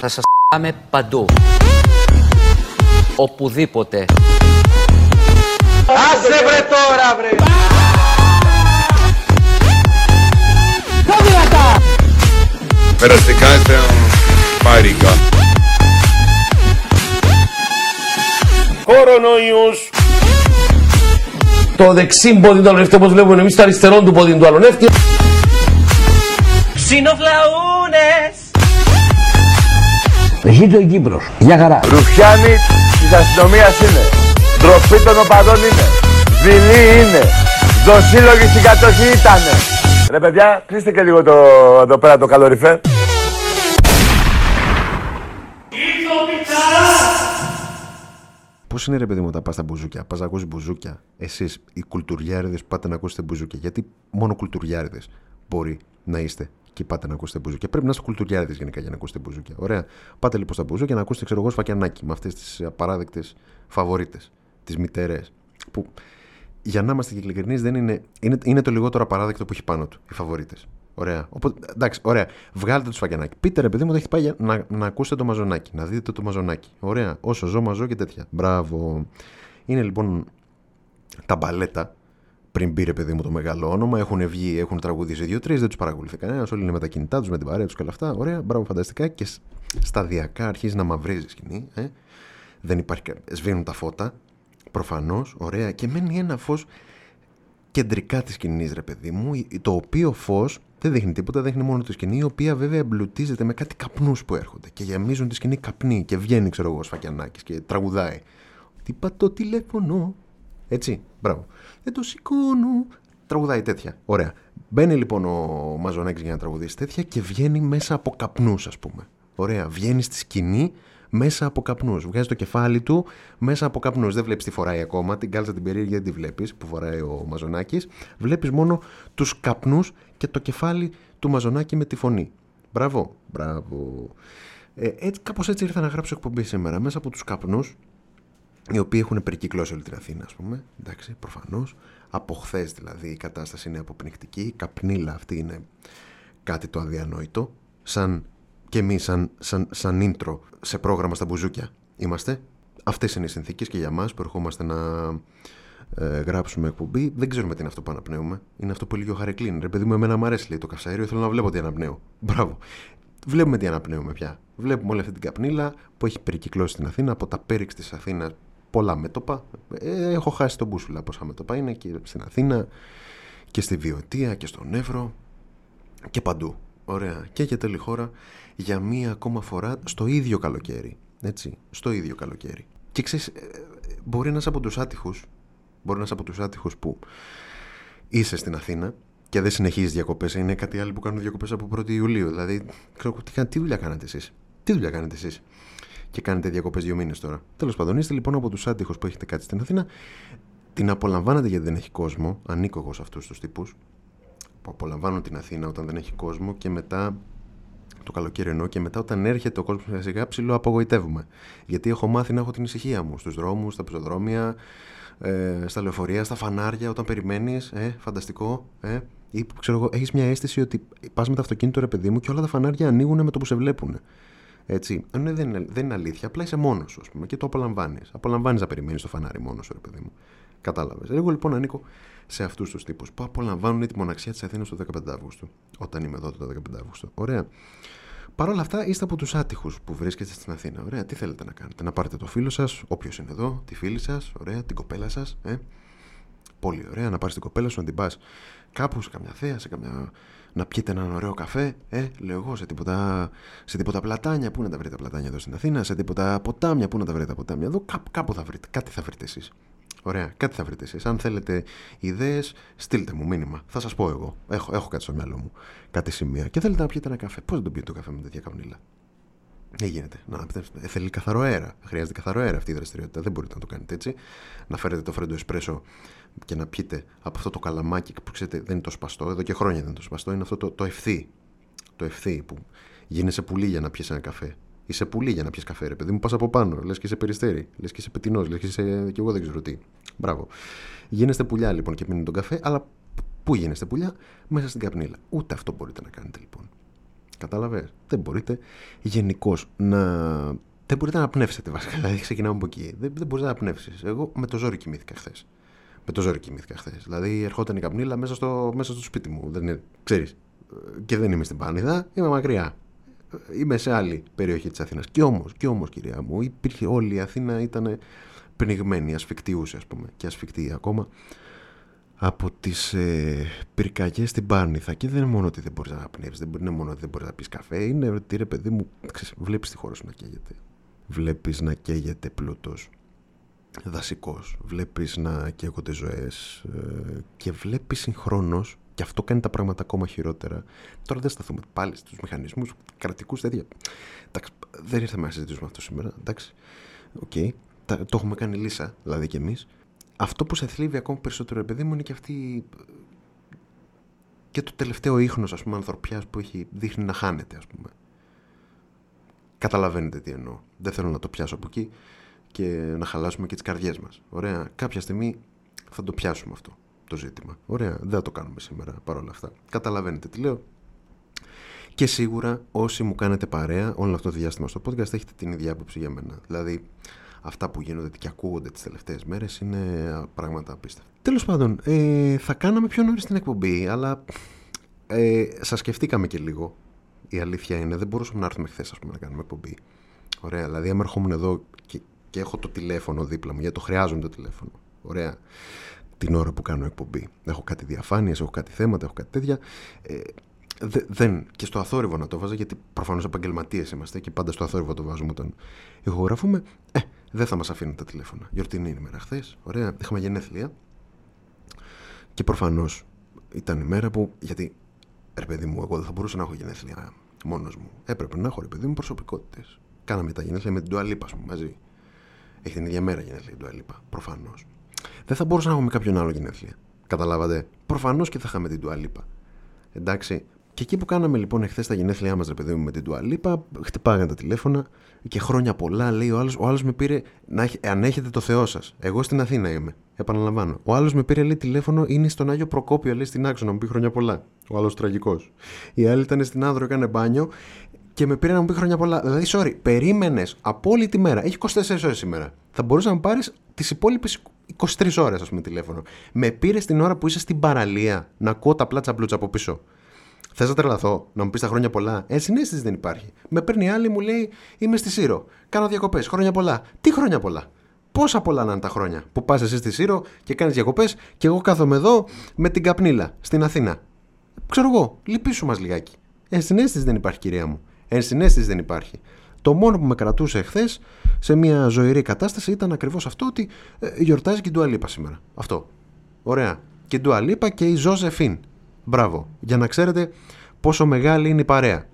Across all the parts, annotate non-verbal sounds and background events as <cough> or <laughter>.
Θα σας πάμε παντού. Οπουδήποτε. Άσε βρε τώρα βρε! Περαστικά είστε πάρικα. Κορονοϊούς! Το δεξί πόδι του αλωνεύτη όπως βλέπουμε εμείς το αριστερό του πόδι του αλωνεύτη. Ξινοφλαούνες! Ζήτω η Κύπρος. Γεια χαρά. Ρουφιάνοι της αστυνομίας είναι. Ντροπή των οπαδών είναι. Δειλή είναι. Δοσύλλογοι στην κατοχή ήτανε. Ρε παιδιά, κλείστε και λίγο το, εδώ πέρα το καλοριφέρ. Πώς είναι ρε παιδί μου όταν πας στα μπουζούκια, πας να ακούσει μπουζούκια, εσείς οι κουλτουριάριδες που πάτε να ακούσετε μπουζούκια. Γιατί μόνο κουλτουριάριδες μπορεί να είστε και πάτε να ακούσετε μπουζούκια. Πρέπει να είστε κουλτουριάριδες γενικά για να ακούσετε μπουζούκια. Ωραία. Πάτε λοιπόν στα μπουζούκια να ακούσετε, ξέρω εγώ, σφακιανάκι με αυτές τις απαράδεκτες φαβορίτες, τις μητερέ. Που για να είμαστε και ειλικρινείς, δεν είναι, είναι, είναι το λιγότερο απαράδεκτο που έχει πάνω του οι φαβορίτες. Ωραία. Οπότε, εντάξει, ωραία. Βγάλετε το σφακιανάκι. Πείτε ρε παιδί μου, ότι έχετε πάει για να, να ακούσετε το μαζονάκι. Να δείτε το μαζονάκι. Ωραία. Όσο ζω, μαζό και τέτοια. Μπράβο. Είναι λοιπόν τα μπαλέτα πριν μπει ρε παιδί μου το μεγάλο όνομα. Έχουν βγει, έχουν τραγουδίσει δύο-τρει, δεν τους παρακολουθεί κανένας. Όλοι είναι με τα κινητά τους, με την παρέα τους και όλα αυτά. Ωραία, μπράβο, φανταστικά. Και σ- σταδιακά αρχίζει να μαυρίζεις η σκηνή. Ε. Δεν υπάρχει. κα- Σβήνουν τα φώτα. Προφανώς, ωραία. Και μένει ένα φως κεντρικά της σκηνής, ρε παιδί μου, το οποίο φως δεν δείχνει τίποτα, δείχνει μόνο τη σκηνή, η οποία βέβαια εμπλουτίζεται με κάτι καπνούς που έρχονται και γεμίζουν τη σκηνή καπνί και βγαίνει, ξέρω εγώ, ο Σφακιανάκης και τραγουδάει. Τύπα το τηλέφωνο. Έτσι, μπράβο. Δεν το σηκώνω. Τραγουδάει τέτοια. Ωραία. Μπαίνει λοιπόν ο Μαζονάκη για να τραγουδήσει τέτοια και βγαίνει μέσα από καπνούς, ας πούμε. Ωραία. Βγαίνει στη σκηνή μέσα από καπνούς. Βγάζει το κεφάλι του μέσα από καπνούς. Δεν βλέπεις τι φοράει ακόμα. Την κάλτσα την περίεργη δεν τη βλέπεις που φοράει ο Μαζονάκης. Βλέπεις μόνο τους καπνούς και το κεφάλι του Μαζονάκη με τη φωνή. Μπράβο. Μπράβο. Ε, έτσι, κάπως έτσι ήρθα να γράψω εκπομπή σήμερα. Μέσα από τους καπνούς οι οποίοι έχουν περικυκλώσει όλη την Αθήνα, ας πούμε. Εντάξει, προφανώς. Από χθες δηλαδή η κατάσταση είναι αποπνικτική. Η καπνίλα αυτή είναι κάτι το αδιανόητο. Σαν και εμείς, σαν, σαν, σαν intro σε πρόγραμμα στα μπουζούκια είμαστε. Αυτές είναι οι συνθήκες και για μας που ερχόμαστε να ε, γράψουμε εκπομπή. Δεν ξέρουμε τι είναι αυτό που αναπνέουμε. Είναι αυτό που έλεγε ο Χαρεκλίν. Ρε παιδί μου, εμένα μου αρέσει λέει, το καυσαέριο. Θέλω να βλέπω τι αναπνέω. <laughs> Μπράβο. Βλέπουμε τι αναπνέουμε πια. Βλέπουμε όλη αυτή την καπνίλα που έχει περικυκλώσει στην Αθήνα από τα πέριξ της Αθήνας πολλά μέτωπα. Ε, έχω χάσει τον μπούσουλα πόσα μέτωπα είναι και στην Αθήνα και στη Βιωτία και στον Εύρο και παντού. Ωραία. Και για τέλη χώρα για μία ακόμα φορά στο ίδιο καλοκαίρι. Έτσι. Στο ίδιο καλοκαίρι. Και ξέρεις, ε, μπορεί να είσαι από τους άτυχους μπορεί να είσαι από τους άτυχους που είσαι στην Αθήνα και δεν συνεχίζεις διακοπές. Είναι κάτι άλλο που κάνουν διακοπές από 1η Ιουλίου. Δηλαδή, ξέρω, τι, κα- τι δουλειά κάνετε εσείς; Τι δουλειά κάνετε εσείς; Και κάνετε διακοπές δύο μήνες τώρα. Τέλος πάντων, είστε λοιπόν από τους άτυχους που έχετε κάτι στην Αθήνα. Την απολαμβάνετε γιατί δεν έχει κόσμο. Ανήκω εγώ σε αυτούς τους τύπους. Που απολαμβάνουν την Αθήνα όταν δεν έχει κόσμο και μετά. Το καλοκαίρι εννοώ και μετά όταν έρχεται ο κόσμος σιγά σιγά ψηλό απογοητεύουμε. Γιατί έχω μάθει να έχω την ησυχία μου στους δρόμους, στα πεζοδρόμια, ε, στα λεωφορεία, στα φανάρια, όταν περιμένεις. Ε, φανταστικό. Ε, ή που, ξέρω εγώ, έχεις μια αίσθηση ότι πας με το αυτοκίνητο ρε παιδί μου και όλα τα φανάρια ανοίγουν με το που σε βλέπουν. Έτσι. Ε, ναι, δεν, είναι, δεν είναι αλήθεια. Απλά είσαι μόνος σου, ας πούμε, και το απολαμβάνεις. Απολαμβάνεις να περιμένεις το φανάρι μόνος σου, ρε παιδί μου. Κατάλαβες. Εγώ λοιπόν ανήκω σε αυτούς τους τύπους που απολαμβάνουν τη μοναξιά της Αθήνας το 15 Αύγουστου. Όταν είμαι εδώ το 15 Αύγουστο. Ωραία. Παρ' όλα αυτά είστε από τους άτυχους που βρίσκεστε στην Αθήνα. Ωραία, τι θέλετε να κάνετε; Να πάρετε το φίλο σας, όποιος είναι εδώ, τη φίλη σας, ωραία, την κοπέλα σας. Ε; Πολύ ωραία, να πάρεις την κοπέλα σου, να την πας κάπου σε καμιά θέα, σε καμιά. να πιείτε έναν ωραίο καφέ. Ε, λέω εγώ, σε τίποτα, σε τίποτα πλατάνια. Πού να τα βρείτε τα πλατάνια εδώ στην Αθήνα, σε τίποτα ποτάμια. Πού να τα βρείτε τα ποτάμια εδώ; Κάπου, κάπου θα βρείτε, κάτι θα βρείτε εσείς. Ωραία, κάτι θα βρείτε εσείς. Αν θέλετε ιδέες, στείλτε μου μήνυμα. Θα σας πω εγώ. Έχω, έχω κάτι στο μυαλό μου. Κάτι σημεία. Και θέλετε να πιείτε ένα καφέ. Πώς δεν τον πιείτε το καφέ με τέτοια καπνίλα. Δεν γίνεται. Να, ε, θέλει καθαρό αέρα. Χρειάζεται καθαρό αέρα αυτή η δραστηριότητα. Δεν μπορείτε να το κάνετε έτσι. Να φέρετε το φρέντο εσπρέσο και να πιείτε από αυτό το καλαμάκι που ξέρετε δεν είναι το σπαστό. Εδώ και χρόνια δεν είναι το σπαστό. Είναι αυτό το, το ευθύ. Το ευθύ που γίνεσαι πουλί για να πιεις ένα καφέ. Είσαι πουλί για να πιεις καφέ, ρε παιδί μου. Πας από πάνω. Λες και είσαι περιστέρι. Λες και είσαι πετεινός. Λες και είσαι. και εγώ δεν ξέρω τι. Μπράβο. Γίνεστε πουλιά λοιπόν και πίνετε τον καφέ, αλλά Πού γίνεστε πουλιά, μέσα στην καπνίλα. Ούτε αυτό μπορείτε να κάνετε λοιπόν. Κατάλαβες; Δεν μπορείτε γενικώς να. Δεν μπορείτε να πνεύσετε βασικά. <laughs> Δηλαδή ξεκινάμε από εκεί. Δεν, δεν μπορείς να πνεύσει. Εγώ με το ζόρι κοιμήθηκα χθες. Με το ζόρι κοιμήθηκα χθες. Δηλαδή ερχόταν η καπνίλα μέσα στο, μέσα στο σπίτι μου. Δεν είναι, ξέρεις. Και δεν είμαι στην Πάνιδα, είμαι μακριά. Είμαι σε άλλη περιοχή της Αθήνας. Και όμως, και όμως, κυρία μου, υπήρχε όλη η Αθήνα ήταν πνιγμένη, ασφικτιούσε, ας πούμε, και ασφικτή ακόμα από τις ε, πυρκαγιές στην Πάνηθα. Και δεν είναι μόνο ότι δεν μπορείς να πνεύσει, δεν είναι μόνο ότι δεν μπορείς να πεις καφέ. Είναι ότι ρε παιδί μου, βλέπεις τη χώρα σου να καίγεται. Βλέπεις να καίγεται πλούτος δασικός. Βλέπεις να καίγονται ζωές ε, και βλέπεις συγχρόνως και αυτό κάνει τα πράγματα ακόμα χειρότερα. Τώρα δεν σταθούμε πάλι στους μηχανισμούς κρατικούς τέτοια. Εντάξει, δεν ήρθαμε να συζητήσουμε αυτό σήμερα. Εντάξει, OK. Okay. Το έχουμε κάνει λύσα, δηλαδή κι εμείς. Αυτό που σε θλίβει ακόμα περισσότερο, παιδί μου, είναι και αυτή. και το τελευταίο ίχνος, ας πούμε, ανθρωπιάς που έχει, δείχνει να χάνεται, ας πούμε. Καταλαβαίνετε τι εννοώ. Δεν θέλω να το πιάσω από εκεί και να χαλάσουμε και τις καρδιές μας. Ωραία. Κάποια στιγμή θα το πιάσουμε αυτό το ζήτημα. Ωραία. Δεν θα το κάνουμε σήμερα παρόλα αυτά. Καταλαβαίνετε τι λέω. Και σίγουρα όσοι μου κάνετε παρέα όλο αυτό το διάστημα στο podcast έχετε την ίδια άποψη για μένα. Δηλαδή αυτά που γίνονται και ακούγονται τις τελευταίες μέρες είναι πράγματα απίστευτα. Τέλος πάντων, ε, θα κάναμε πιο νωρίς την εκπομπή, αλλά ε, σας σκεφτήκαμε και λίγο. Η αλήθεια είναι, δεν μπορούσαμε να έρθουμε χθες να κάνουμε εκπομπή. Ωραία, δηλαδή άμα ερχόμουν εδώ και, και έχω το τηλέφωνο δίπλα μου, γιατί το χρειάζομαι το τηλέφωνο. Ωραία την ώρα που κάνω εκπομπή. Έχω κάτι διαφάνειες, έχω κάτι θέματα, έχω κάτι τέτοια. Ε, δε, δεν, και στο αθόρυβο να το βάζα, γιατί προφανώς επαγγελματίες είμαστε και πάντα στο αθόρυβο το βάζουμε όταν ηχογραφούμε. Ε, δεν θα μας αφήνουν τα τηλέφωνα. Γιορτινή ημέρα χθες. Ωραία. Είχαμε γενέθλια. Και προφανώς ήταν η μέρα που. Γιατί, ρε παιδί μου, εγώ δεν θα μπορούσα να έχω γενέθλια μόνος μου. Έπρεπε να έχω, ρε παιδί μου, προσωπικότητες. Κάναμε τα γενέθλια με την Τουαλίπα, ας πούμε, μαζί. Έχει την ίδια μέρα γενέθλια την Τουαλίπα. Προφανώς. Δεν θα μπορούσα να έχω με κάποιον άλλο γενέθλια. Καταλάβατε. Προφανώς και θα είχαμε την Τουαλίπα. Εντάξει. Και εκεί που κάναμε λοιπόν εχθές τα γενέθλιά μας, ρε παιδί μου, με την Τουαλίπα, χτυπάγανε τα τηλέφωνα και χρόνια πολλά λέει ο άλλο. Ο άλλος με πήρε. Να, αν έχετε το Θεό σας. Εγώ στην Αθήνα είμαι. Επαναλαμβάνω. Ο άλλος με πήρε λέει τηλέφωνο, είναι στον Άγιο Προκόπιο, λέει στην άξονα, μου πει χρόνια πολλά. Ο άλλος τραγικός. Η άλλη ήταν στην Άδρο, έκανε μπάνιο και με πήρε να μου πει χρόνια πολλά. Δηλαδή, sorry, περίμενες από όλη τη μέρα. Έχει 24 ώρες σήμερα. Θα μπορούσες να μου πάρεις τις υπόλοιπες 23 ώρες, ας πούμε, τηλέφωνο. Με πήρε την ώρα που είσαι στην παραλία να ακούω τα πλάτσα μπλούτσα από πίσω. Θες να τρελαθώ, να μου πεις τα χρόνια πολλά. Ε, συνέστηση δεν υπάρχει. Με παίρνει άλλη, μου λέει Είμαι στη Σύρο. Κάνω διακοπές. Χρόνια πολλά. Τι χρόνια πολλά; Πόσα πολλά να είναι τα χρόνια που πας εσύ στη Σύρο και κάνεις διακοπές και εγώ κάθομαι εδώ με την καπνίλα στην Αθήνα. Ξέρω εγώ, λυπήσου μας λιγάκι. Ενσυναίσθηση δεν υπάρχει, κυρία μου. Ενσυναίσθηση δεν υπάρχει. Το μόνο που με κρατούσε εχθές σε μια ζωηρή κατάσταση ήταν ακριβώς αυτό ότι ε, γιορτάζει και η Ντουαλίπα σήμερα. Αυτό. Ωραία. Και η Ντουαλίπα και η Ζωζεφίν. Μπράβο. Για να ξέρετε πόσο μεγάλη είναι η παρέα.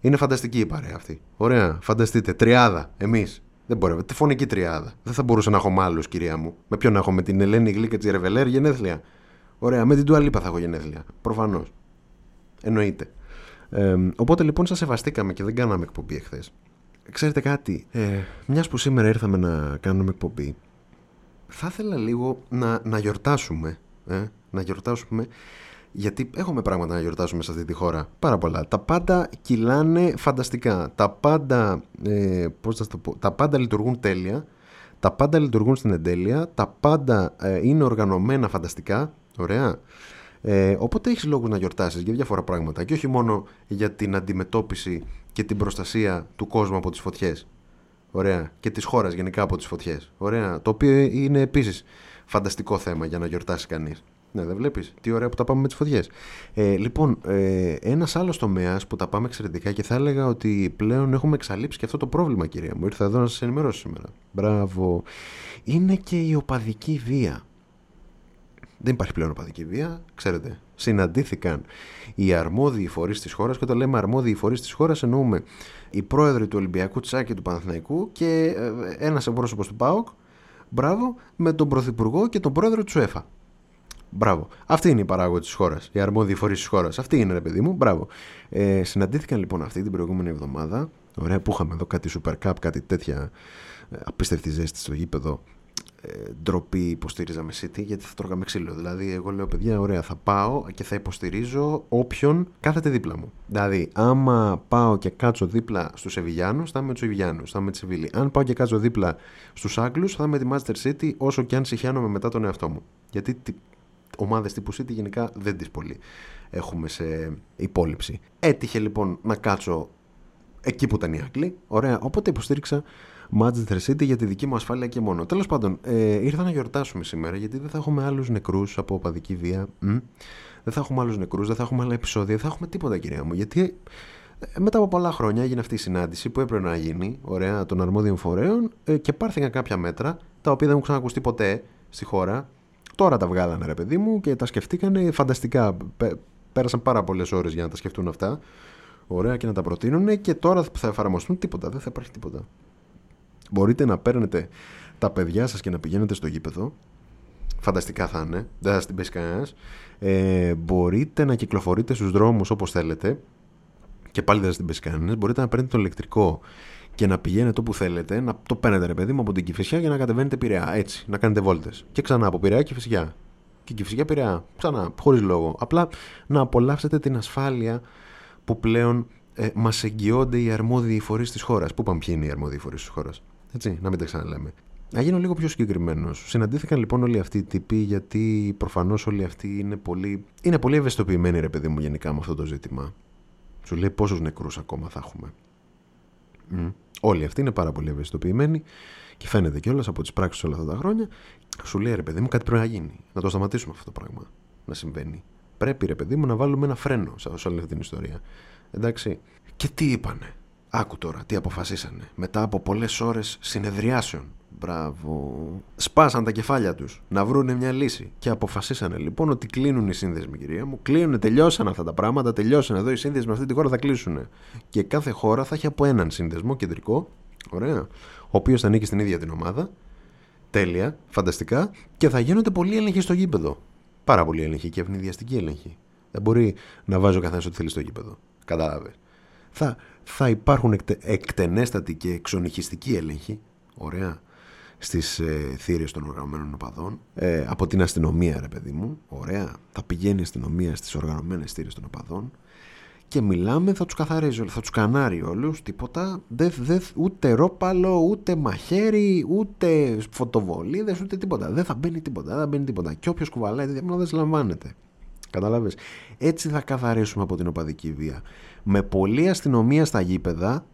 Είναι φανταστική η παρέα αυτή. Ωραία. Φανταστείτε. Τριάδα. Εμείς. Δεν μπορεί. Τη φωνική τριάδα. Δεν θα μπορούσα να έχω με άλλου, κυρία μου. Με ποιον να έχω, με την Ελένη Γλύκα τη Ρεβελέρ γενέθλια. Ωραία. Με την Ντουαλίπα θα έχω γενέθλια. Προφανώς. Εννοείται. Ε, οπότε λοιπόν σας σεβαστήκαμε και δεν κάναμε εκπομπή εχθές. Ξέρετε κάτι, ε, μιας που σήμερα ήρθαμε να κάνουμε εκπομπή, θα ήθελα λίγο να, να γιορτάσουμε, ε, να γιορτάσουμε, γιατί έχουμε πράγματα να γιορτάσουμε σε αυτή τη χώρα, πάρα πολλά. Τα πάντα κυλάνε φανταστικά, τα πάντα, ε, πώς θα το πω, τα πάντα λειτουργούν τέλεια, τα πάντα λειτουργούν στην εντέλεια, τα πάντα ε, είναι οργανωμένα φανταστικά, ωραία. Ε, οπότε έχεις λόγου να γιορτάσεις για διάφορα πράγματα και όχι μόνο για την αντιμετώπιση και την προστασία του κόσμου από τις φωτιές. Ωραία. Και της χώρας γενικά από τις φωτιές. Ωραία. Το οποίο είναι επίσης φανταστικό θέμα για να γιορτάσει κανείς. Ναι, δεν βλέπεις; Τι ωραία που τα πάμε με τις φωτιές. Ε, λοιπόν, ε, ένας άλλος τομέας που τα πάμε εξαιρετικά και θα έλεγα ότι πλέον έχουμε εξαλείψει και αυτό το πρόβλημα, κυρία μου. Ήρθα εδώ να σας ενημερώσω σήμερα. Μπράβο. Είναι και η οπαδική βία. Δεν υπάρχει πλέον οπαδική βία, ξέρετε. Συναντήθηκαν οι αρμόδιοι φορείς της χώρας, και όταν λέμε αρμόδιοι φορείς της χώρας, εννοούμε οι πρόεδροι του Ολυμπιακού Τσάκη του Παναθηναϊκού και ε, ένας εκπρόσωπος του ΠΑΟΚ, μπράβο, με τον Πρωθυπουργό και τον πρόεδρο του ΕΦΑ. Μπράβο. Αυτή είναι η παράγωγη της χώρας, οι αρμόδιοι φορείς της χώρας. Αυτή είναι, ρε παιδί μου, μπράβο. Ε, συναντήθηκαν λοιπόν αυτή την προηγούμενη εβδομάδα. Ωραία, που είχαμε εδώ κάτι Super Cup, κάτι τέτοια ε, απίστευτη ζέστη στο γήπεδο ε, ντροπή υποστηρίζαμε City γιατί θα τρώγαμε ξύλο. Δηλαδή, εγώ λέω, παιδιά, ωραία, θα πάω και θα υποστηρίζω όποιον κάθεται δίπλα μου. Δηλαδή, άμα πάω και κάτσω δίπλα στους Σεβιλιάνου, θα είμαι με τους Σεβιλιάνου, θα είμαι με της Σεβίλη. Αν πάω και κάτσω δίπλα στους Άγγλους, θα είμαι με τη Manchester City, όσο και αν συχιάνομαι μετά τον εαυτό μου. Γιατί ομάδες τύπου City γενικά δεν τις πολύ έχουμε σε υπόλοιψη. Έτυχε λοιπόν να κάτσω εκεί που ήταν οι Άγγλοι. Ωραία, οπότε υποστήριξα Manchester City για τη δική μου ασφάλεια και μόνο. Τέλος πάντων, ε, ήρθα να γιορτάσουμε σήμερα γιατί δεν θα έχουμε άλλους νεκρούς από οπαδική βία. Μ; Δεν θα έχουμε άλλους νεκρούς, δεν θα έχουμε άλλα επεισόδια, δεν θα έχουμε τίποτα, κυρία μου. Γιατί ε, μετά από πολλά χρόνια έγινε αυτή η συνάντηση που έπρεπε να γίνει, ωραία, των αρμόδιων φορέων ε, και πάρθηκαν κάποια μέτρα τα οποία δεν έχουν ξανακουστεί ποτέ στη χώρα. Τώρα τα βγάλανε, ρε παιδί μου, και τα σκεφτήκανε φανταστικά. Πέρασαν πάρα πολλές ώρες για να τα σκεφτούν αυτά. Ωραία και να τα προτείνουν και τώρα θα εφαρμοστούν τίποτα. Δεν θα υπάρχει τίποτα. Μπορείτε να παίρνετε τα παιδιά σας και να πηγαίνετε στο γήπεδο. Φανταστικά θα είναι. Δεν θα την πέσει κανένας. Ε, μπορείτε να κυκλοφορείτε στους δρόμους όπως θέλετε. Και πάλι δεν θα την πέσει κανένας. Μπορείτε να παίρνετε το ηλεκτρικό και να πηγαίνετε όπου θέλετε. Να το παίρνετε ρε παιδί μου από την Κυφυσιά και να κατεβαίνετε πειραιά. Έτσι. Να κάνετε βόλτες. Και ξανά από πειραιά Κυφυσιά. Και Κυφυσιά πειραιά. Ξανά. Χωρίς λόγο. Απλά να απολαύσετε την ασφάλεια που πλέον ε, μας εγγυώνται οι αρμόδιοι φορείς της χώρας. Πού πάνε ποιοι είναι οι αρμόδιοι φορείς της χώρας; Έτσι, να μην τα ξαναλέμε. Να γίνω λίγο πιο συγκεκριμένος. Συναντήθηκαν λοιπόν όλοι αυτοί οι τύποι, γιατί προφανώς όλοι αυτοί είναι πολύ, είναι πολύ ευαισθητοποιημένοι, ρε παιδί μου, γενικά με αυτό το ζήτημα. Σου λέει πόσους νεκρούς ακόμα θα έχουμε. Mm. Όλοι αυτοί είναι πάρα πολύ ευαισθητοποιημένοι και φαίνεται κιόλας από τις πράξεις όλα αυτά τα χρόνια. Σου λέει ρε παιδί μου, κάτι πρέπει να γίνει. Να το σταματήσουμε αυτό το πράγμα να συμβαίνει. Πρέπει ρε παιδί μου να βάλουμε ένα φρένο σε όλη αυτή την ιστορία. Εντάξει. Και τι είπανε; Άκου τώρα τι αποφασίσανε. Μετά από πολλές ώρες συνεδριάσεων. Μπράβο. Σπάσαν τα κεφάλια τους να βρούνε μια λύση. Και αποφασίσανε λοιπόν ότι κλείνουν οι σύνδεσμοι, κυρία μου. Κλείνουν, τελειώσαν αυτά τα πράγματα. Τελειώσαν εδώ οι σύνδεσμοι με αυτή τη χώρα θα κλείσουν. Και κάθε χώρα θα έχει από έναν σύνδεσμο κεντρικό. Ωραία. Ο οποίος θα ανήκει στην ίδια την ομάδα. Τέλεια, φανταστικά. Και θα γίνονται πολλοί έλεγχοι στο γήπεδο. Πάρα πολλοί έλεγχοι και ευνηδιαστικοί έλεγχοι. Δεν μπορεί να βάζει ο καθένας ό,τι θέλει στο γήπεδο. Κατάλαβες. Θα, θα υπάρχουν εκτε, εκτενέστατοι και εξονυχιστικοί έλεγχοι, ωραία, στις ε, θύρες των οργανωμένων οπαδών, ε, από την αστυνομία ρε παιδί μου, ωραία, θα πηγαίνει η αστυνομία στις οργανωμένες θύρες των οπαδών και μιλάμε, θα τους καθαρίζει θα τους κανάρει όλους, τίποτα, δε, δε, ούτε ρόπαλο, ούτε μαχαίρι, ούτε φωτοβολίδες, ούτε τίποτα. Δεν θα μπαίνει τίποτα, δεν θα μπαίνει τίποτα. Και όποιος κουβαλάει, δεν λαμβάνεται. Καταλάβες. Έτσι θα καθαρίσουμε από την οπαδική βία. Με πολλή αστυνομία στα γήπεδα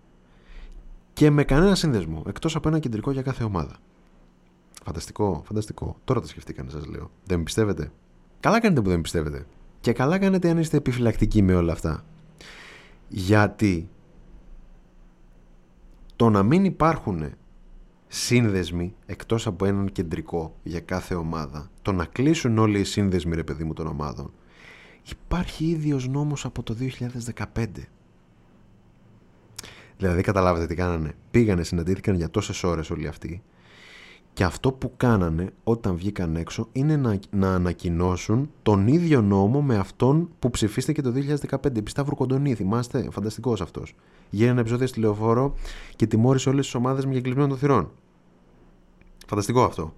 και με κανένα σύνδεσμο. Εκτός από ένα κεντρικό για κάθε ομάδα. Φανταστικό, φανταστικό. Τώρα το σκεφτήκανε σας λέω. Δεν πιστεύετε; Καλά κάνετε που δεν πιστεύετε. Και καλά κάνετε αν είστε επιφυλακτικοί με όλα αυτά. Γιατί το να μην υπάρχουν σύνδεσμοι εκτός από έναν κεντρικό για κάθε ομάδα, το να κλείσουν όλοι οι σύνδεσμοι ρε παιδί μου των ομάδων, Υπάρχει ίδιος νόμος από το 2015. Δηλαδή καταλάβετε τι κάνανε. Πήγανε, συναντήθηκαν για τόσες ώρες όλοι αυτοί και αυτό που κάνανε όταν βγήκαν έξω είναι να, να ανακοινώσουν τον ίδιο νόμο με αυτόν που ψηφίστηκε το 2015. Πισταύρου Κοντονή, θυμάστε, φανταστικός αυτός. Γίνανε επεισόδια στη λεωφόρο και τιμώρησε όλες τις ομάδες με γεγκλεισμένο των θυρών. Φανταστικό αυτό.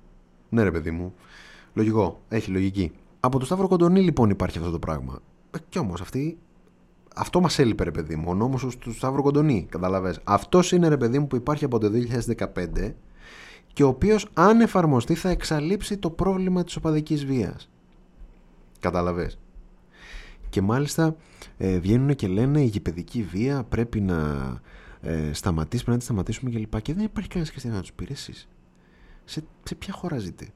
Ναι ρε παιδί μου. Λογικό. Έχει λογική. Από το Σταύρο Κοντονή λοιπόν υπάρχει αυτό το πράγμα. Ε, κι όμως αυτή. Αυτό μας έλειπε, ρε παιδί μου. Ο νόμος του Σταύρο Κοντονή. Καταλαβέ. Αυτός είναι, ρε παιδί μου, που υπάρχει από το 2015 και ο οποίος, αν εφαρμοστεί, θα εξαλείψει το πρόβλημα της οπαδικής βίας. Καταλαβέ. Και μάλιστα ε, βγαίνουν και λένε η γηπαιδική βία πρέπει να ε, σταματήσει, πρέπει να τη σταματήσουμε κλπ. Και, και δεν υπάρχει κανένας χριστιανός να τους πει Σε, σε ποια χώρα ζείτε;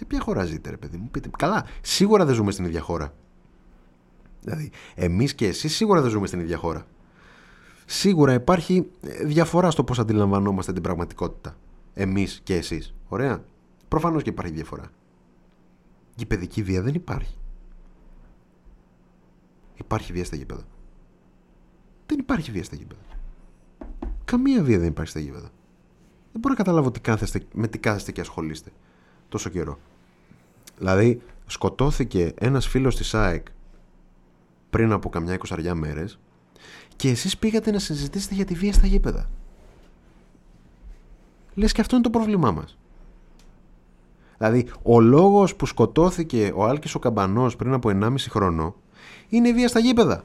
Σε ποια χώρα ζείτε, ρε παιδί μου, πείτε. Καλά, σίγουρα δεν ζούμε στην ίδια χώρα. Δηλαδή, εμείς και εσείς σίγουρα δεν ζούμε στην ίδια χώρα. Σίγουρα υπάρχει ε, διαφορά στο πώς αντιλαμβανόμαστε την πραγματικότητα. Εμείς και εσείς. Ωραία. Προφανώς και υπάρχει διαφορά. Η παιδική βία δεν υπάρχει. Υπάρχει βία στα γήπεδα. Δεν υπάρχει βία στα γήπεδα. Καμία βία δεν υπάρχει στα γήπεδα. Δεν μπορώ να καταλάβω τι κάθεστε, με τι κάθεστε και ασχολείστε τόσο καιρό. Δηλαδή, σκοτώθηκε ένας φίλος της ΑΕΚ πριν από καμιά εικοσαριά μέρες και εσείς πήγατε να συζητήσετε για τη βία στα γήπεδα. Λες και αυτό είναι το πρόβλημά μας. Δηλαδή, ο λόγος που σκοτώθηκε ο Άλκης ο Καμπανός πριν από 1,5 χρόνο είναι η βία στα γήπεδα.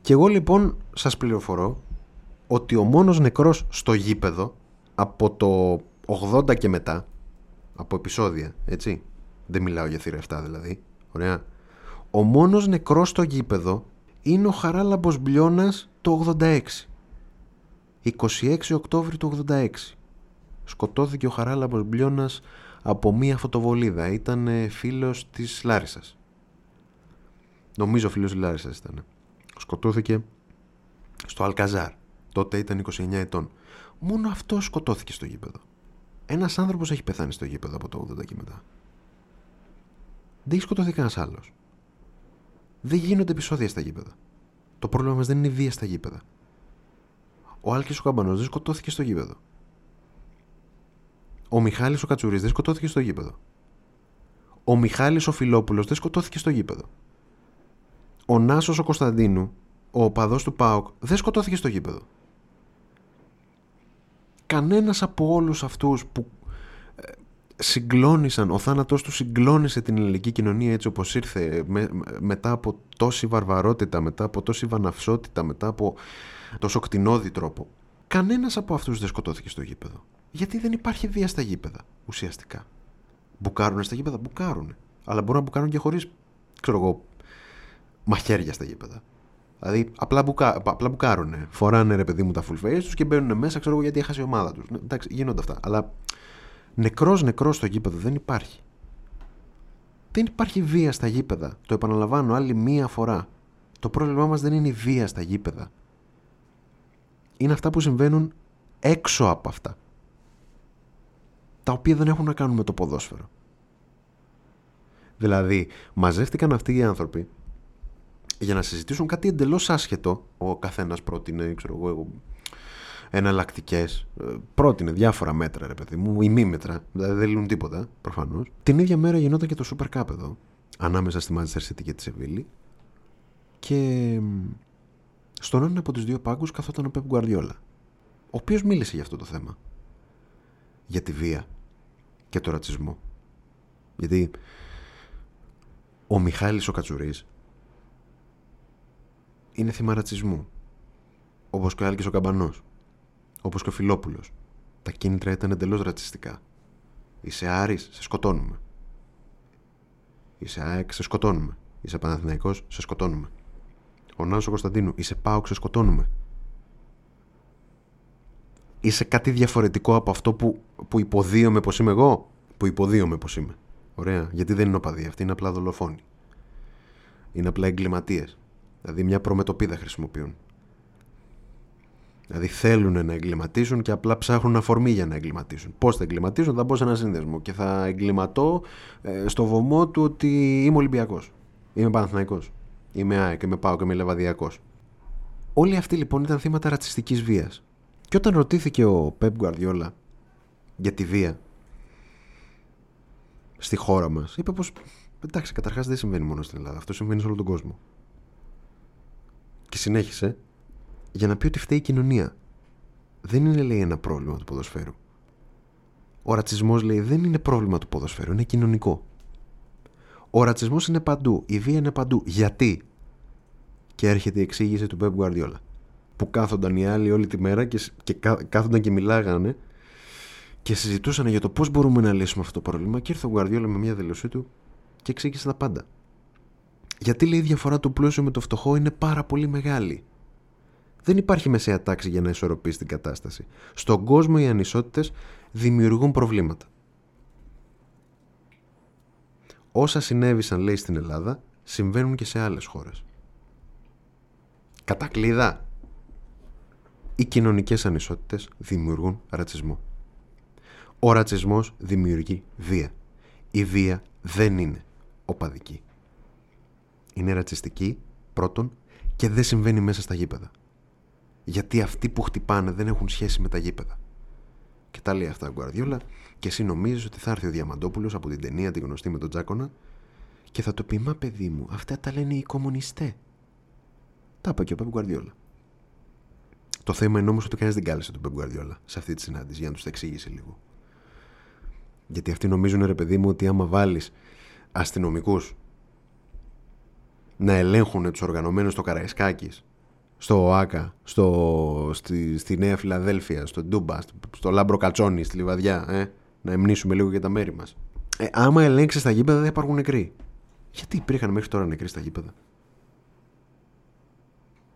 Και εγώ λοιπόν σας πληροφορώ ότι ο μόνος νεκρός στο γήπεδο από το 80 και μετά, από επεισόδια, έτσι, δεν μιλάω για θύρα 7 δηλαδή, ωραία, ο μόνος νεκρός στο γήπεδο είναι ο Χαράλαμπος Μπλιώνας το 86. 26 Οκτώβρη του 86. Σκοτώθηκε ο Χαράλαμπος Μπλιώνας από μία φωτοβολίδα. Ήταν φίλος της Λάρισας. Νομίζω φίλος της Λάρισας ήταν. Σκοτώθηκε στο Αλκαζάρ. Τότε ήταν 29 ετών. Μόνο αυτός σκοτώθηκε στο γήπεδο. Ένας άνθρωπος έχει πεθάνει στο γήπεδο από το 80 και μετά. Δεν έχει σκοτωθεί κανένας άλλος. Δεν γίνονται επεισόδια στα γήπεδα. Το πρόβλημα μας δεν είναι η βία στα γήπεδα. Ο Άλκης ο Καμπανός δεν σκοτώθηκε στο γήπεδο. Ο Μιχάλης ο Κατσουρής δεν σκοτώθηκε στο γήπεδο. Ο Μιχάλης ο Φιλόπουλος δεν σκοτώθηκε στο γήπεδο. Ο Νάσος ο Κωνσταντίνου, ο οπαδός του ΠΑΟΚ, δεν σκοτώθηκε στο γήπεδο. Κανένας από όλους αυτούς που ε, συγκλώνησαν, ο θάνατός του συγκλώνησε την ελληνική κοινωνία έτσι όπως ήρθε μετά από τόση βαρβαρότητα, μετά από τόση βαναυσότητα, μετά από τόσο κτηνόδη τρόπο. Κανένας από αυτούς δεν σκοτώθηκε στο γήπεδο. Γιατί δεν υπάρχει βία στα γήπεδα, ουσιαστικά. Μπουκάρουν στα γήπεδα, μπουκάρουν. Αλλά μπορούν να μπουκάρουν και χωρίς, ξέρω εγώ, μαχαίρια στα γήπεδα. Δηλαδή απλά, μπουκα, απλά μπουκάρουν. Φοράνε ρε παιδί μου τα full face τους και μπαίνουν μέσα, ξέρω εγώ, γιατί έχασε η ομάδα τους. Εντάξει, γίνονται αυτά. Αλλά νεκρός νεκρός στο γήπεδο δεν υπάρχει. Δεν υπάρχει βία στα γήπεδα. Το επαναλαμβάνω άλλη μία φορά. Το πρόβλημά μας δεν είναι η βία στα γήπεδα. Είναι αυτά που συμβαίνουν έξω από αυτά τα οποία δεν έχουν να κάνουν με το ποδόσφαιρο. Δηλαδή, μαζεύτηκαν αυτοί οι άνθρωποι για να συζητήσουν κάτι εντελώς άσχετο. Ο καθένας πρότεινε, ξέρω εγώ, εναλλακτικές. Ε, πρότεινε διάφορα μέτρα, ρε παιδί μου, ή μη μέτρα. Δηλαδή δεν λύνουν τίποτα, προφανώς. Την ίδια μέρα γινόταν και το Super Cup εδώ, ανάμεσα στη Manchester City και τη Σεβίλη. Και στον έναν από τους δύο πάγκους καθόταν ο Πεπ Γκουαρδιόλα, ο οποίος μίλησε για αυτό το θέμα. Για τη βία και το ρατσισμό. Γιατί ο Μιχάλης ο Κατσουρής είναι θύμα ρατσισμού. Όπως και ο Άλκης ο Καμπανός. Όπως και ο Φιλόπουλος. Τα κίνητρα ήταν εντελώς ρατσιστικά. Είσαι Άρης, σε σκοτώνουμε. Είσαι ΑΕΚ, σε σκοτώνουμε. Είσαι Παναθηναϊκός, σε σκοτώνουμε. Ο Νάσο Κωνσταντίνου, είσαι ΠΑΟΚ, σε σκοτώνουμε είσαι κάτι διαφορετικό από αυτό που, που υποδίωμαι πως είμαι εγώ; Που υποδίωμαι πως είμαι. Ωραία. Γιατί δεν είναι οπαδοί. Αυτοί είναι απλά δολοφόνοι. Είναι απλά εγκληματίες. Δηλαδή μια προμετωπίδα χρησιμοποιούν. Δηλαδή θέλουν να εγκληματίσουν και απλά ψάχνουν αφορμή για να εγκληματίσουν. Πώς θα εγκληματίσουν, θα μπω σε ένα σύνδεσμο και θα εγκληματώ ε, στο βωμό του ότι είμαι Ολυμπιακός. Είμαι Παναθυναϊκό. Είμαι ΑΕΚ, είμαι Πάο και είμαι Λεβαδιακός. Όλοι αυτοί λοιπόν ήταν θύματα ρατσιστικής βίας. Και όταν ρωτήθηκε ο Πεπ Γκουαρδιόλα για τη βία στη χώρα μας, είπε πως εντάξει καταρχάς δεν συμβαίνει μόνο στην Ελλάδα, αυτό συμβαίνει σε όλο τον κόσμο. Και συνέχισε για να πει ότι φταίει η κοινωνία. Δεν είναι λέει ένα πρόβλημα του ποδοσφαίρου. Ο ρατσισμός λέει δεν είναι πρόβλημα του ποδοσφαίρου, είναι κοινωνικό. Ο ρατσισμός είναι παντού, η βία είναι παντού. Γιατί; Και έρχεται η εξήγηση του Πεπ Γκουαρδιόλα που κάθονταν οι άλλοι όλη τη μέρα και, και κάθονταν και μιλάγανε και συζητούσαν για το πώς μπορούμε να λύσουμε αυτό το πρόβλημα και ήρθε ο Γκουαρδιόλα με μια δήλωσή του και εξήγησε τα πάντα. Γιατί λέει η διαφορά του πλούσιου με το φτωχό είναι πάρα πολύ μεγάλη. Δεν υπάρχει μεσαία τάξη για να ισορροπήσει την κατάσταση. Στον κόσμο οι ανισότητες δημιουργούν προβλήματα. Όσα συνέβησαν λέει στην Ελλάδα συμβαίνουν και σε άλλες χώρες. Κατά κλειδά οι κοινωνικές ανισότητες δημιουργούν ρατσισμό. Ο ρατσισμός δημιουργεί βία. Η βία δεν είναι οπαδική. Είναι ρατσιστική, πρώτον, και δεν συμβαίνει μέσα στα γήπεδα. Γιατί αυτοί που χτυπάνε δεν έχουν σχέση με τα γήπεδα. Και τα λέει αυτά ο Γκουαρδιόλα και εσύ νομίζεις ότι θα έρθει ο Διαμαντόπουλος από την ταινία τη γνωστή με τον Τζάκονα; Και θα το πει «Μα παιδί μου, αυτά τα λένε οι κομμουνιστές». Τα είπε και ο Πεπ Γκουαρδιόλα. Το θέμα είναι όμως ότι κανείς δεν κάλεσε τον Πεγκουαρδιόλα σε αυτή τη συνάντηση για να τους τα εξήγησε λίγο. Γιατί αυτοί νομίζουν, ρε παιδί μου, ότι άμα βάλεις αστυνομικούς να ελέγχουν τους οργανωμένους στο Καραϊσκάκης, στο ΟΑΚΑ, στο, στη, στη Νέα Φιλαδέλφια, στο Ντούμπα, στο Λάμπρο Κατσόνη, στη Λιβαδιά, ε, να υμνήσουμε λίγο για τα μέρη μας. Ε, άμα ελέγξεις τα γήπεδα, δεν υπάρχουν νεκροί. Γιατί υπήρχαν μέχρι τώρα νεκροί στα γήπεδα;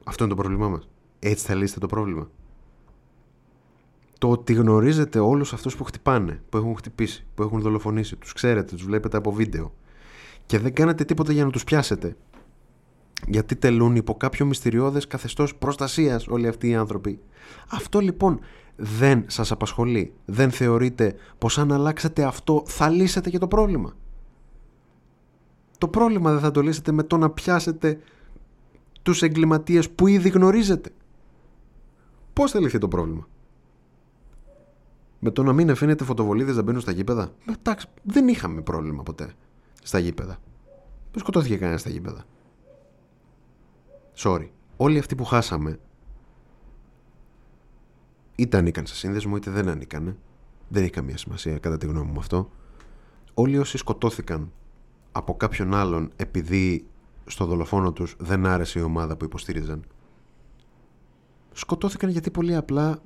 Αυτό είναι το πρόβλημά μας. Έτσι θα λύσετε το πρόβλημα. Το ότι γνωρίζετε όλους αυτούς που χτυπάνε, που έχουν χτυπήσει, που έχουν δολοφονήσει, τους ξέρετε, τους βλέπετε από βίντεο και δεν κάνετε τίποτα για να τους πιάσετε. Γιατί τελούν υπό κάποιο μυστηριώδες καθεστώς προστασίας όλοι αυτοί οι άνθρωποι. Αυτό λοιπόν δεν σας απασχολεί. Δεν θεωρείτε πως αν αλλάξετε αυτό θα λύσετε και το πρόβλημα. Το πρόβλημα δεν θα το λύσετε με το να πιάσετε τους εγκληματίες που ήδη γνωρίζετε. Πώς θα λυθεί το πρόβλημα; Με το να μην αφήνετε φωτοβολίδες να μπαίνουν στα γήπεδα; Εντάξει, δεν είχαμε πρόβλημα ποτέ στα γήπεδα. Δεν σκοτώθηκε κανένας στα γήπεδα. Sorry. Όλοι αυτοί που χάσαμε είτε ανήκαν σε σύνδεσμο είτε δεν ανήκανε. Δεν έχει καμία σημασία κατά τη γνώμη μου αυτό. Όλοι όσοι σκοτώθηκαν από κάποιον άλλον επειδή στο δολοφόνο τους δεν άρεσε η ομάδα που υποστήριζαν σκοτώθηκαν γιατί πολύ απλά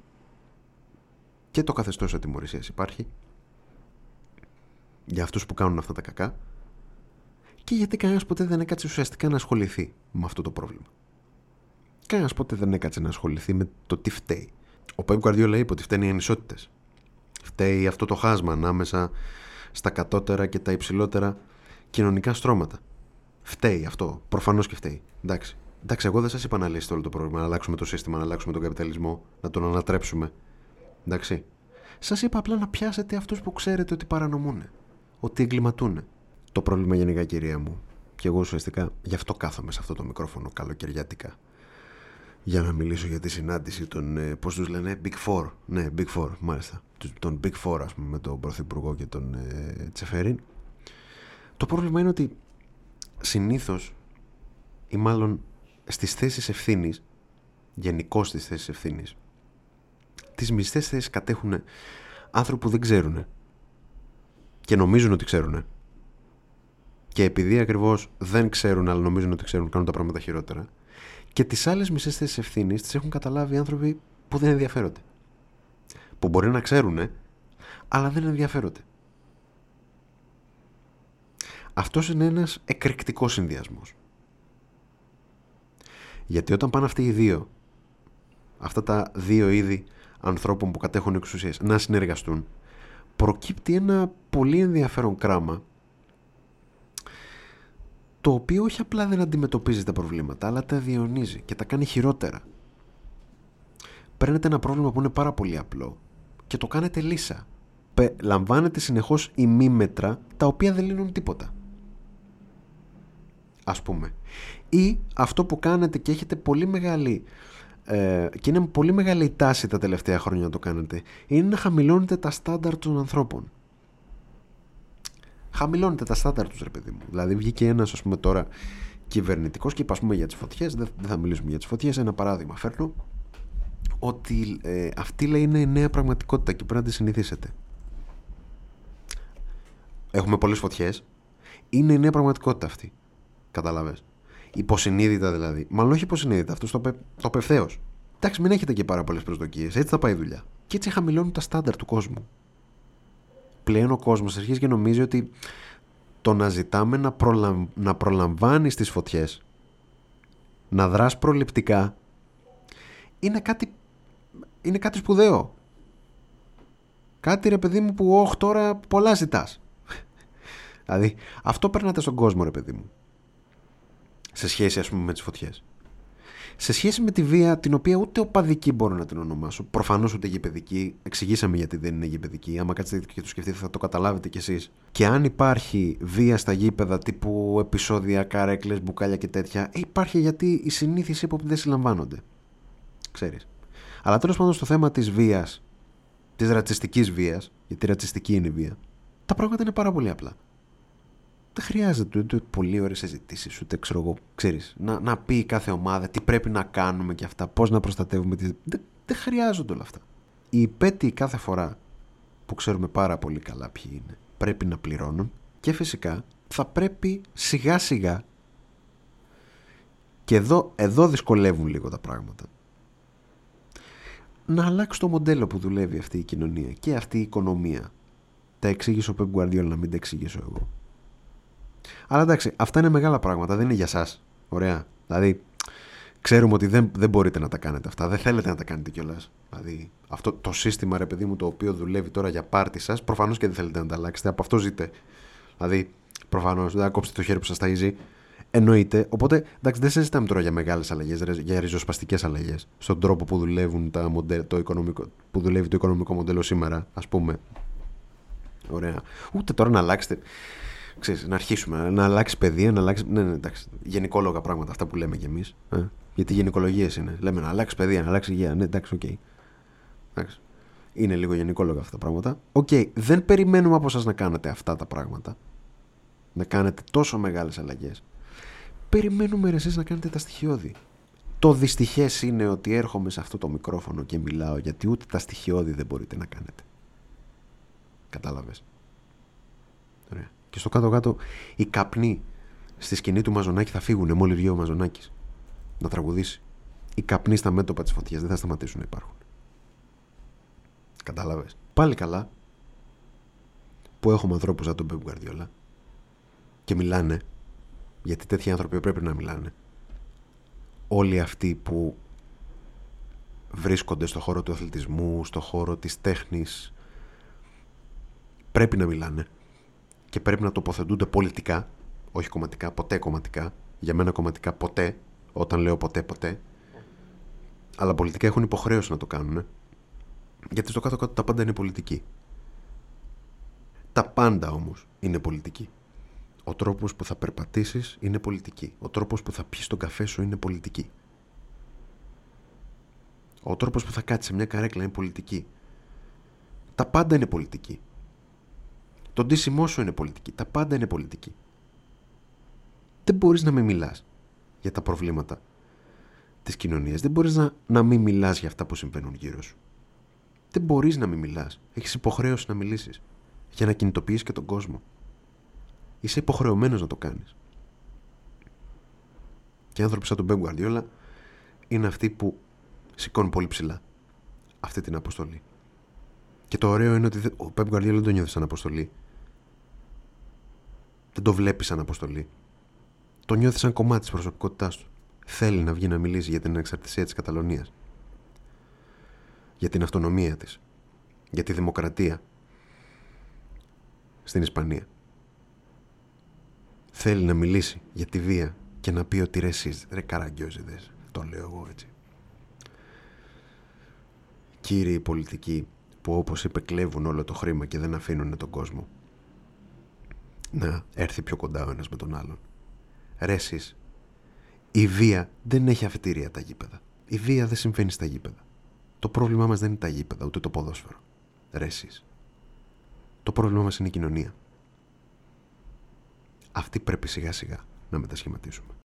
και το καθεστώς ατιμορρησίας υπάρχει για αυτούς που κάνουν αυτά τα κακά και γιατί κανένας ποτέ δεν έκατσε ουσιαστικά να ασχοληθεί με αυτό το πρόβλημα. Κανένας ποτέ δεν έκατσε να ασχοληθεί με το τι φταίει. Ο Πέμπ Guardiola είπε ότι φταίνουν οι ανισότητες. Φταίει αυτό το χάσμα ανάμεσα στα κατώτερα και τα υψηλότερα κοινωνικά στρώματα. Φταίει αυτό. Προφανώς και φταίει. Εντάξει. Εντάξει, εγώ δεν σας είπα να λύσετε όλο το πρόβλημα, να αλλάξουμε το σύστημα, να αλλάξουμε τον καπιταλισμό, να τον ανατρέψουμε. Εντάξει. Σας είπα απλά να πιάσετε αυτούς που ξέρετε ότι παρανομούν, ότι εγκληματούν. Το πρόβλημα γενικά, κυρία μου, και εγώ ουσιαστικά γι' αυτό κάθομαι σε αυτό το μικρόφωνο καλοκαιριάτικα για να μιλήσω για τη συνάντηση των, ε, πώς τους λένε, Big Four. Ναι, Big Four, μάλιστα. Των Big Four, ας πούμε, με τον Πρωθυπουργό και τον ε, Τσεφέριν. Το πρόβλημα είναι ότι συνήθως ή μάλλον στις θέσεις ευθύνης, γενικώ στις θέσεις ευθύνης, τις μισθές θέσεις κατέχουν άνθρωποι που δεν ξέρουν και νομίζουν ότι ξέρουν. Και επειδή ακριβώς δεν ξέρουν αλλά νομίζουν ότι ξέρουν κάνουν τα πράγματα χειρότερα και τις άλλες μισές θέσεις ευθύνης τις έχουν καταλάβει άνθρωποι που δεν ενδιαφέρονται. Που μπορεί να ξέρουν, αλλά δεν ενδιαφέρονται. Αυτός είναι ένας εκρηκτικός συνδυασμός. Γιατί όταν πάνε αυτοί οι δύο, αυτά τα δύο είδη ανθρώπων που κατέχουν εξουσίες να συνεργαστούν, προκύπτει ένα πολύ ενδιαφέρον κράμα το οποίο όχι απλά δεν αντιμετωπίζει τα προβλήματα, αλλά τα διαιωνίζει και τα κάνει χειρότερα. Παίρνετε ένα πρόβλημα που είναι πάρα πολύ απλό και το κάνετε λύσα. Λαμβάνετε συνεχώς ημίμετρα τα οποία δεν λύνουν τίποτα. Ας πούμε. Ή αυτό που κάνετε και έχετε πολύ μεγάλη ε, και είναι πολύ μεγάλη η τάση τα τελευταία χρόνια να το κάνετε είναι να χαμηλώνετε τα στάνταρ των ανθρώπων χαμηλώνετε τα στάνταρ τους, ρε παιδί μου. Δηλαδή, βγήκε ένας, ας πούμε, τώρα κυβερνητικός και είπα, πούμε, για τις φωτιές. Δεν, θα μιλήσουμε για τις φωτιές. Ένα παράδειγμα φέρνω. Ότι ε, αυτή λέει είναι η νέα πραγματικότητα και πρέπει να τη συνηθίσετε. Έχουμε πολλές φωτιές. Είναι η νέα πραγματικότητα αυτή. Καταλαβέ. Υποσυνείδητα δηλαδή. Μάλλον όχι υποσυνείδητα. Αυτός το, το απευθέω. Εντάξει, μην έχετε και πάρα πολλές προσδοκίες. Έτσι θα πάει η δουλειά. Και έτσι χαμηλώνουν τα στάνταρ του κόσμου πλέον ο κόσμος αρχίζει και νομίζει ότι το να ζητάμε να, προλαμ... να προλαμβάνεις τις φωτιές να δράς προληπτικά είναι κάτι, είναι κάτι σπουδαίο. Κάτι ρε παιδί μου που όχι τώρα πολλά ζητάς. <laughs> δηλαδή αυτό περνάτε στον κόσμο ρε παιδί μου. Σε σχέση ας πούμε με τις φωτιές σε σχέση με τη βία, την οποία ούτε οπαδική μπορώ να την ονομάσω. Προφανώς ούτε γηπαιδική. Εξηγήσαμε γιατί δεν είναι γηπαιδική. Άμα κάτσετε και το σκεφτείτε, θα το καταλάβετε κι εσείς. Και αν υπάρχει βία στα γήπεδα, τύπου επεισόδια, καρέκλες, μπουκάλια και τέτοια, ε, υπάρχει γιατί οι συνήθειε ύποπτοι δεν συλλαμβάνονται. Ξέρεις. Αλλά τέλος πάντων στο θέμα της βίας, της ρατσιστικής βίας, γιατί ρατσιστική είναι η βία, τα πράγματα είναι πάρα πολύ απλά δεν χρειάζεται ούτε πολύ ωραίες συζητήσεις, ούτε ξέρω εγώ, ξέρεις, να, να πει κάθε ομάδα τι πρέπει να κάνουμε και αυτά, πώς να προστατεύουμε. Τις... Δεν, δεν χρειάζονται όλα αυτά. Οι υπέτειοι κάθε φορά που ξέρουμε πάρα πολύ καλά ποιοι είναι πρέπει να πληρώνουν και φυσικά θα πρέπει σιγά σιγά και εδώ, εδώ δυσκολεύουν λίγο τα πράγματα να αλλάξει το μοντέλο που δουλεύει αυτή η κοινωνία και αυτή η οικονομία. Τα εξήγησε ο Pep Guardiola, να μην τα εξηγήσω εγώ. Αλλά εντάξει, αυτά είναι μεγάλα πράγματα, δεν είναι για σας. Ωραία. Δηλαδή, ξέρουμε ότι δεν, δεν μπορείτε να τα κάνετε αυτά. Δεν θέλετε να τα κάνετε κιόλας. Δηλαδή, αυτό το σύστημα, ρε παιδί μου, το οποίο δουλεύει τώρα για πάρτι σας, προφανώς και δεν θέλετε να τα αλλάξετε. Από αυτό ζείτε. Δηλαδή, προφανώς δεν θα κόψετε το χέρι που σας ταΐζει. Εννοείται. Οπότε, εντάξει, δεν συζητάμε τώρα για μεγάλες αλλαγές, για ριζοσπαστικές αλλαγές στον τρόπο που, δουλεύουν τα μοντέλ, το οικονομικό, που δουλεύει το οικονομικό μοντέλο σήμερα, ας πούμε. Ωραία. Ούτε τώρα να αλλάξετε. Ξέρεις, να αρχίσουμε να αλλάξεις παιδεία, να αλλάξει. Ναι, ναι, εντάξει. Γενικόλογα πράγματα αυτά που λέμε κι εμείς. Ε, γιατί γενικολογίες είναι. Λέμε να αλλάξεις παιδεία, να αλλάξεις υγεία. Ναι, εντάξει, OK. Okay. Εντάξει. Είναι λίγο γενικόλογα αυτά τα πράγματα. OK, okay. δεν περιμένουμε από εσάς να κάνετε αυτά τα πράγματα. Να κάνετε τόσο μεγάλες αλλαγές περιμένουμε ρε εσείς να κάνετε τα στοιχειώδη. Το δυστυχές είναι ότι έρχομαι σε αυτό το μικρόφωνο και μιλάω γιατί ούτε τα στοιχειώδη δεν μπορείτε να κάνετε. Κατάλαβες. Ωραία. Και στο κάτω-κάτω οι καπνοί στη σκηνή του Μαζονάκη θα φύγουν μόλις βγει ο Μαζονάκης να τραγουδήσει. Οι καπνοί στα μέτωπα της φωτιάς δεν θα σταματήσουν να υπάρχουν. Κατάλαβες. Πάλι καλά που έχουμε ανθρώπους σαν τον Πεπ και μιλάνε γιατί τέτοιοι άνθρωποι πρέπει να μιλάνε. Όλοι αυτοί που βρίσκονται στο χώρο του αθλητισμού, στο χώρο της τέχνης, πρέπει να μιλάνε και πρέπει να τοποθετούνται πολιτικά, όχι κομματικά, ποτέ κομματικά. Για μένα κομματικά ποτέ, όταν λέω ποτέ ποτέ. Αλλά πολιτικά έχουν υποχρέωση να το κάνουν. Γιατί στο κάτω-κάτω τα πάντα είναι πολιτική. Τα πάντα όμως είναι πολιτική. Ο τρόπος που θα περπατήσεις είναι πολιτική. Ο τρόπος που θα πιεις τον καφέ σου είναι πολιτική. Ο τρόπος που θα κάτσεις σε μια καρέκλα είναι πολιτική. Τα πάντα είναι πολιτική. Το ντύσιμό σου είναι πολιτική. Τα πάντα είναι πολιτική. Δεν μπορείς να μην μιλάς για τα προβλήματα της κοινωνίας. Δεν μπορείς να, να μην μιλάς για αυτά που συμβαίνουν γύρω σου. Δεν μπορείς να μην μιλάς. Έχεις υποχρέωση να μιλήσεις για να κινητοποιήσεις και τον κόσμο. Είσαι υποχρεωμένος να το κάνεις. Και άνθρωποι σαν τον Μπέμπ Guardiola είναι αυτοί που σηκώνουν πολύ ψηλά αυτή την αποστολή. Και το ωραίο είναι ότι ο Πέμπ Guardiola δεν το νιώθει σαν αποστολή. Δεν το βλέπεις σαν αποστολή. Το νιώθεις σαν κομμάτι της προσωπικότητάς του. Θέλει να βγει να μιλήσει για την ανεξαρτησία της Καταλωνίας. Για την αυτονομία της. Για τη δημοκρατία. Στην Ισπανία θέλει να μιλήσει για τη βία και να πει ότι ρε εσείς, ρε καραγκιόζιδες, το λέω εγώ έτσι. Κύριοι πολιτικοί που όπως είπε κλέβουν όλο το χρήμα και δεν αφήνουν τον κόσμο να έρθει πιο κοντά ο ένας με τον άλλον. Ρε εσείς, η βία δεν έχει αφετηρία τα γήπεδα. Η βία δεν συμβαίνει στα γήπεδα. Το πρόβλημά μας δεν είναι τα γήπεδα, ούτε το ποδόσφαιρο. Ρε εσείς. Το πρόβλημά μας είναι η κοινωνία αυτή πρέπει σιγά σιγά να μετασχηματίσουμε.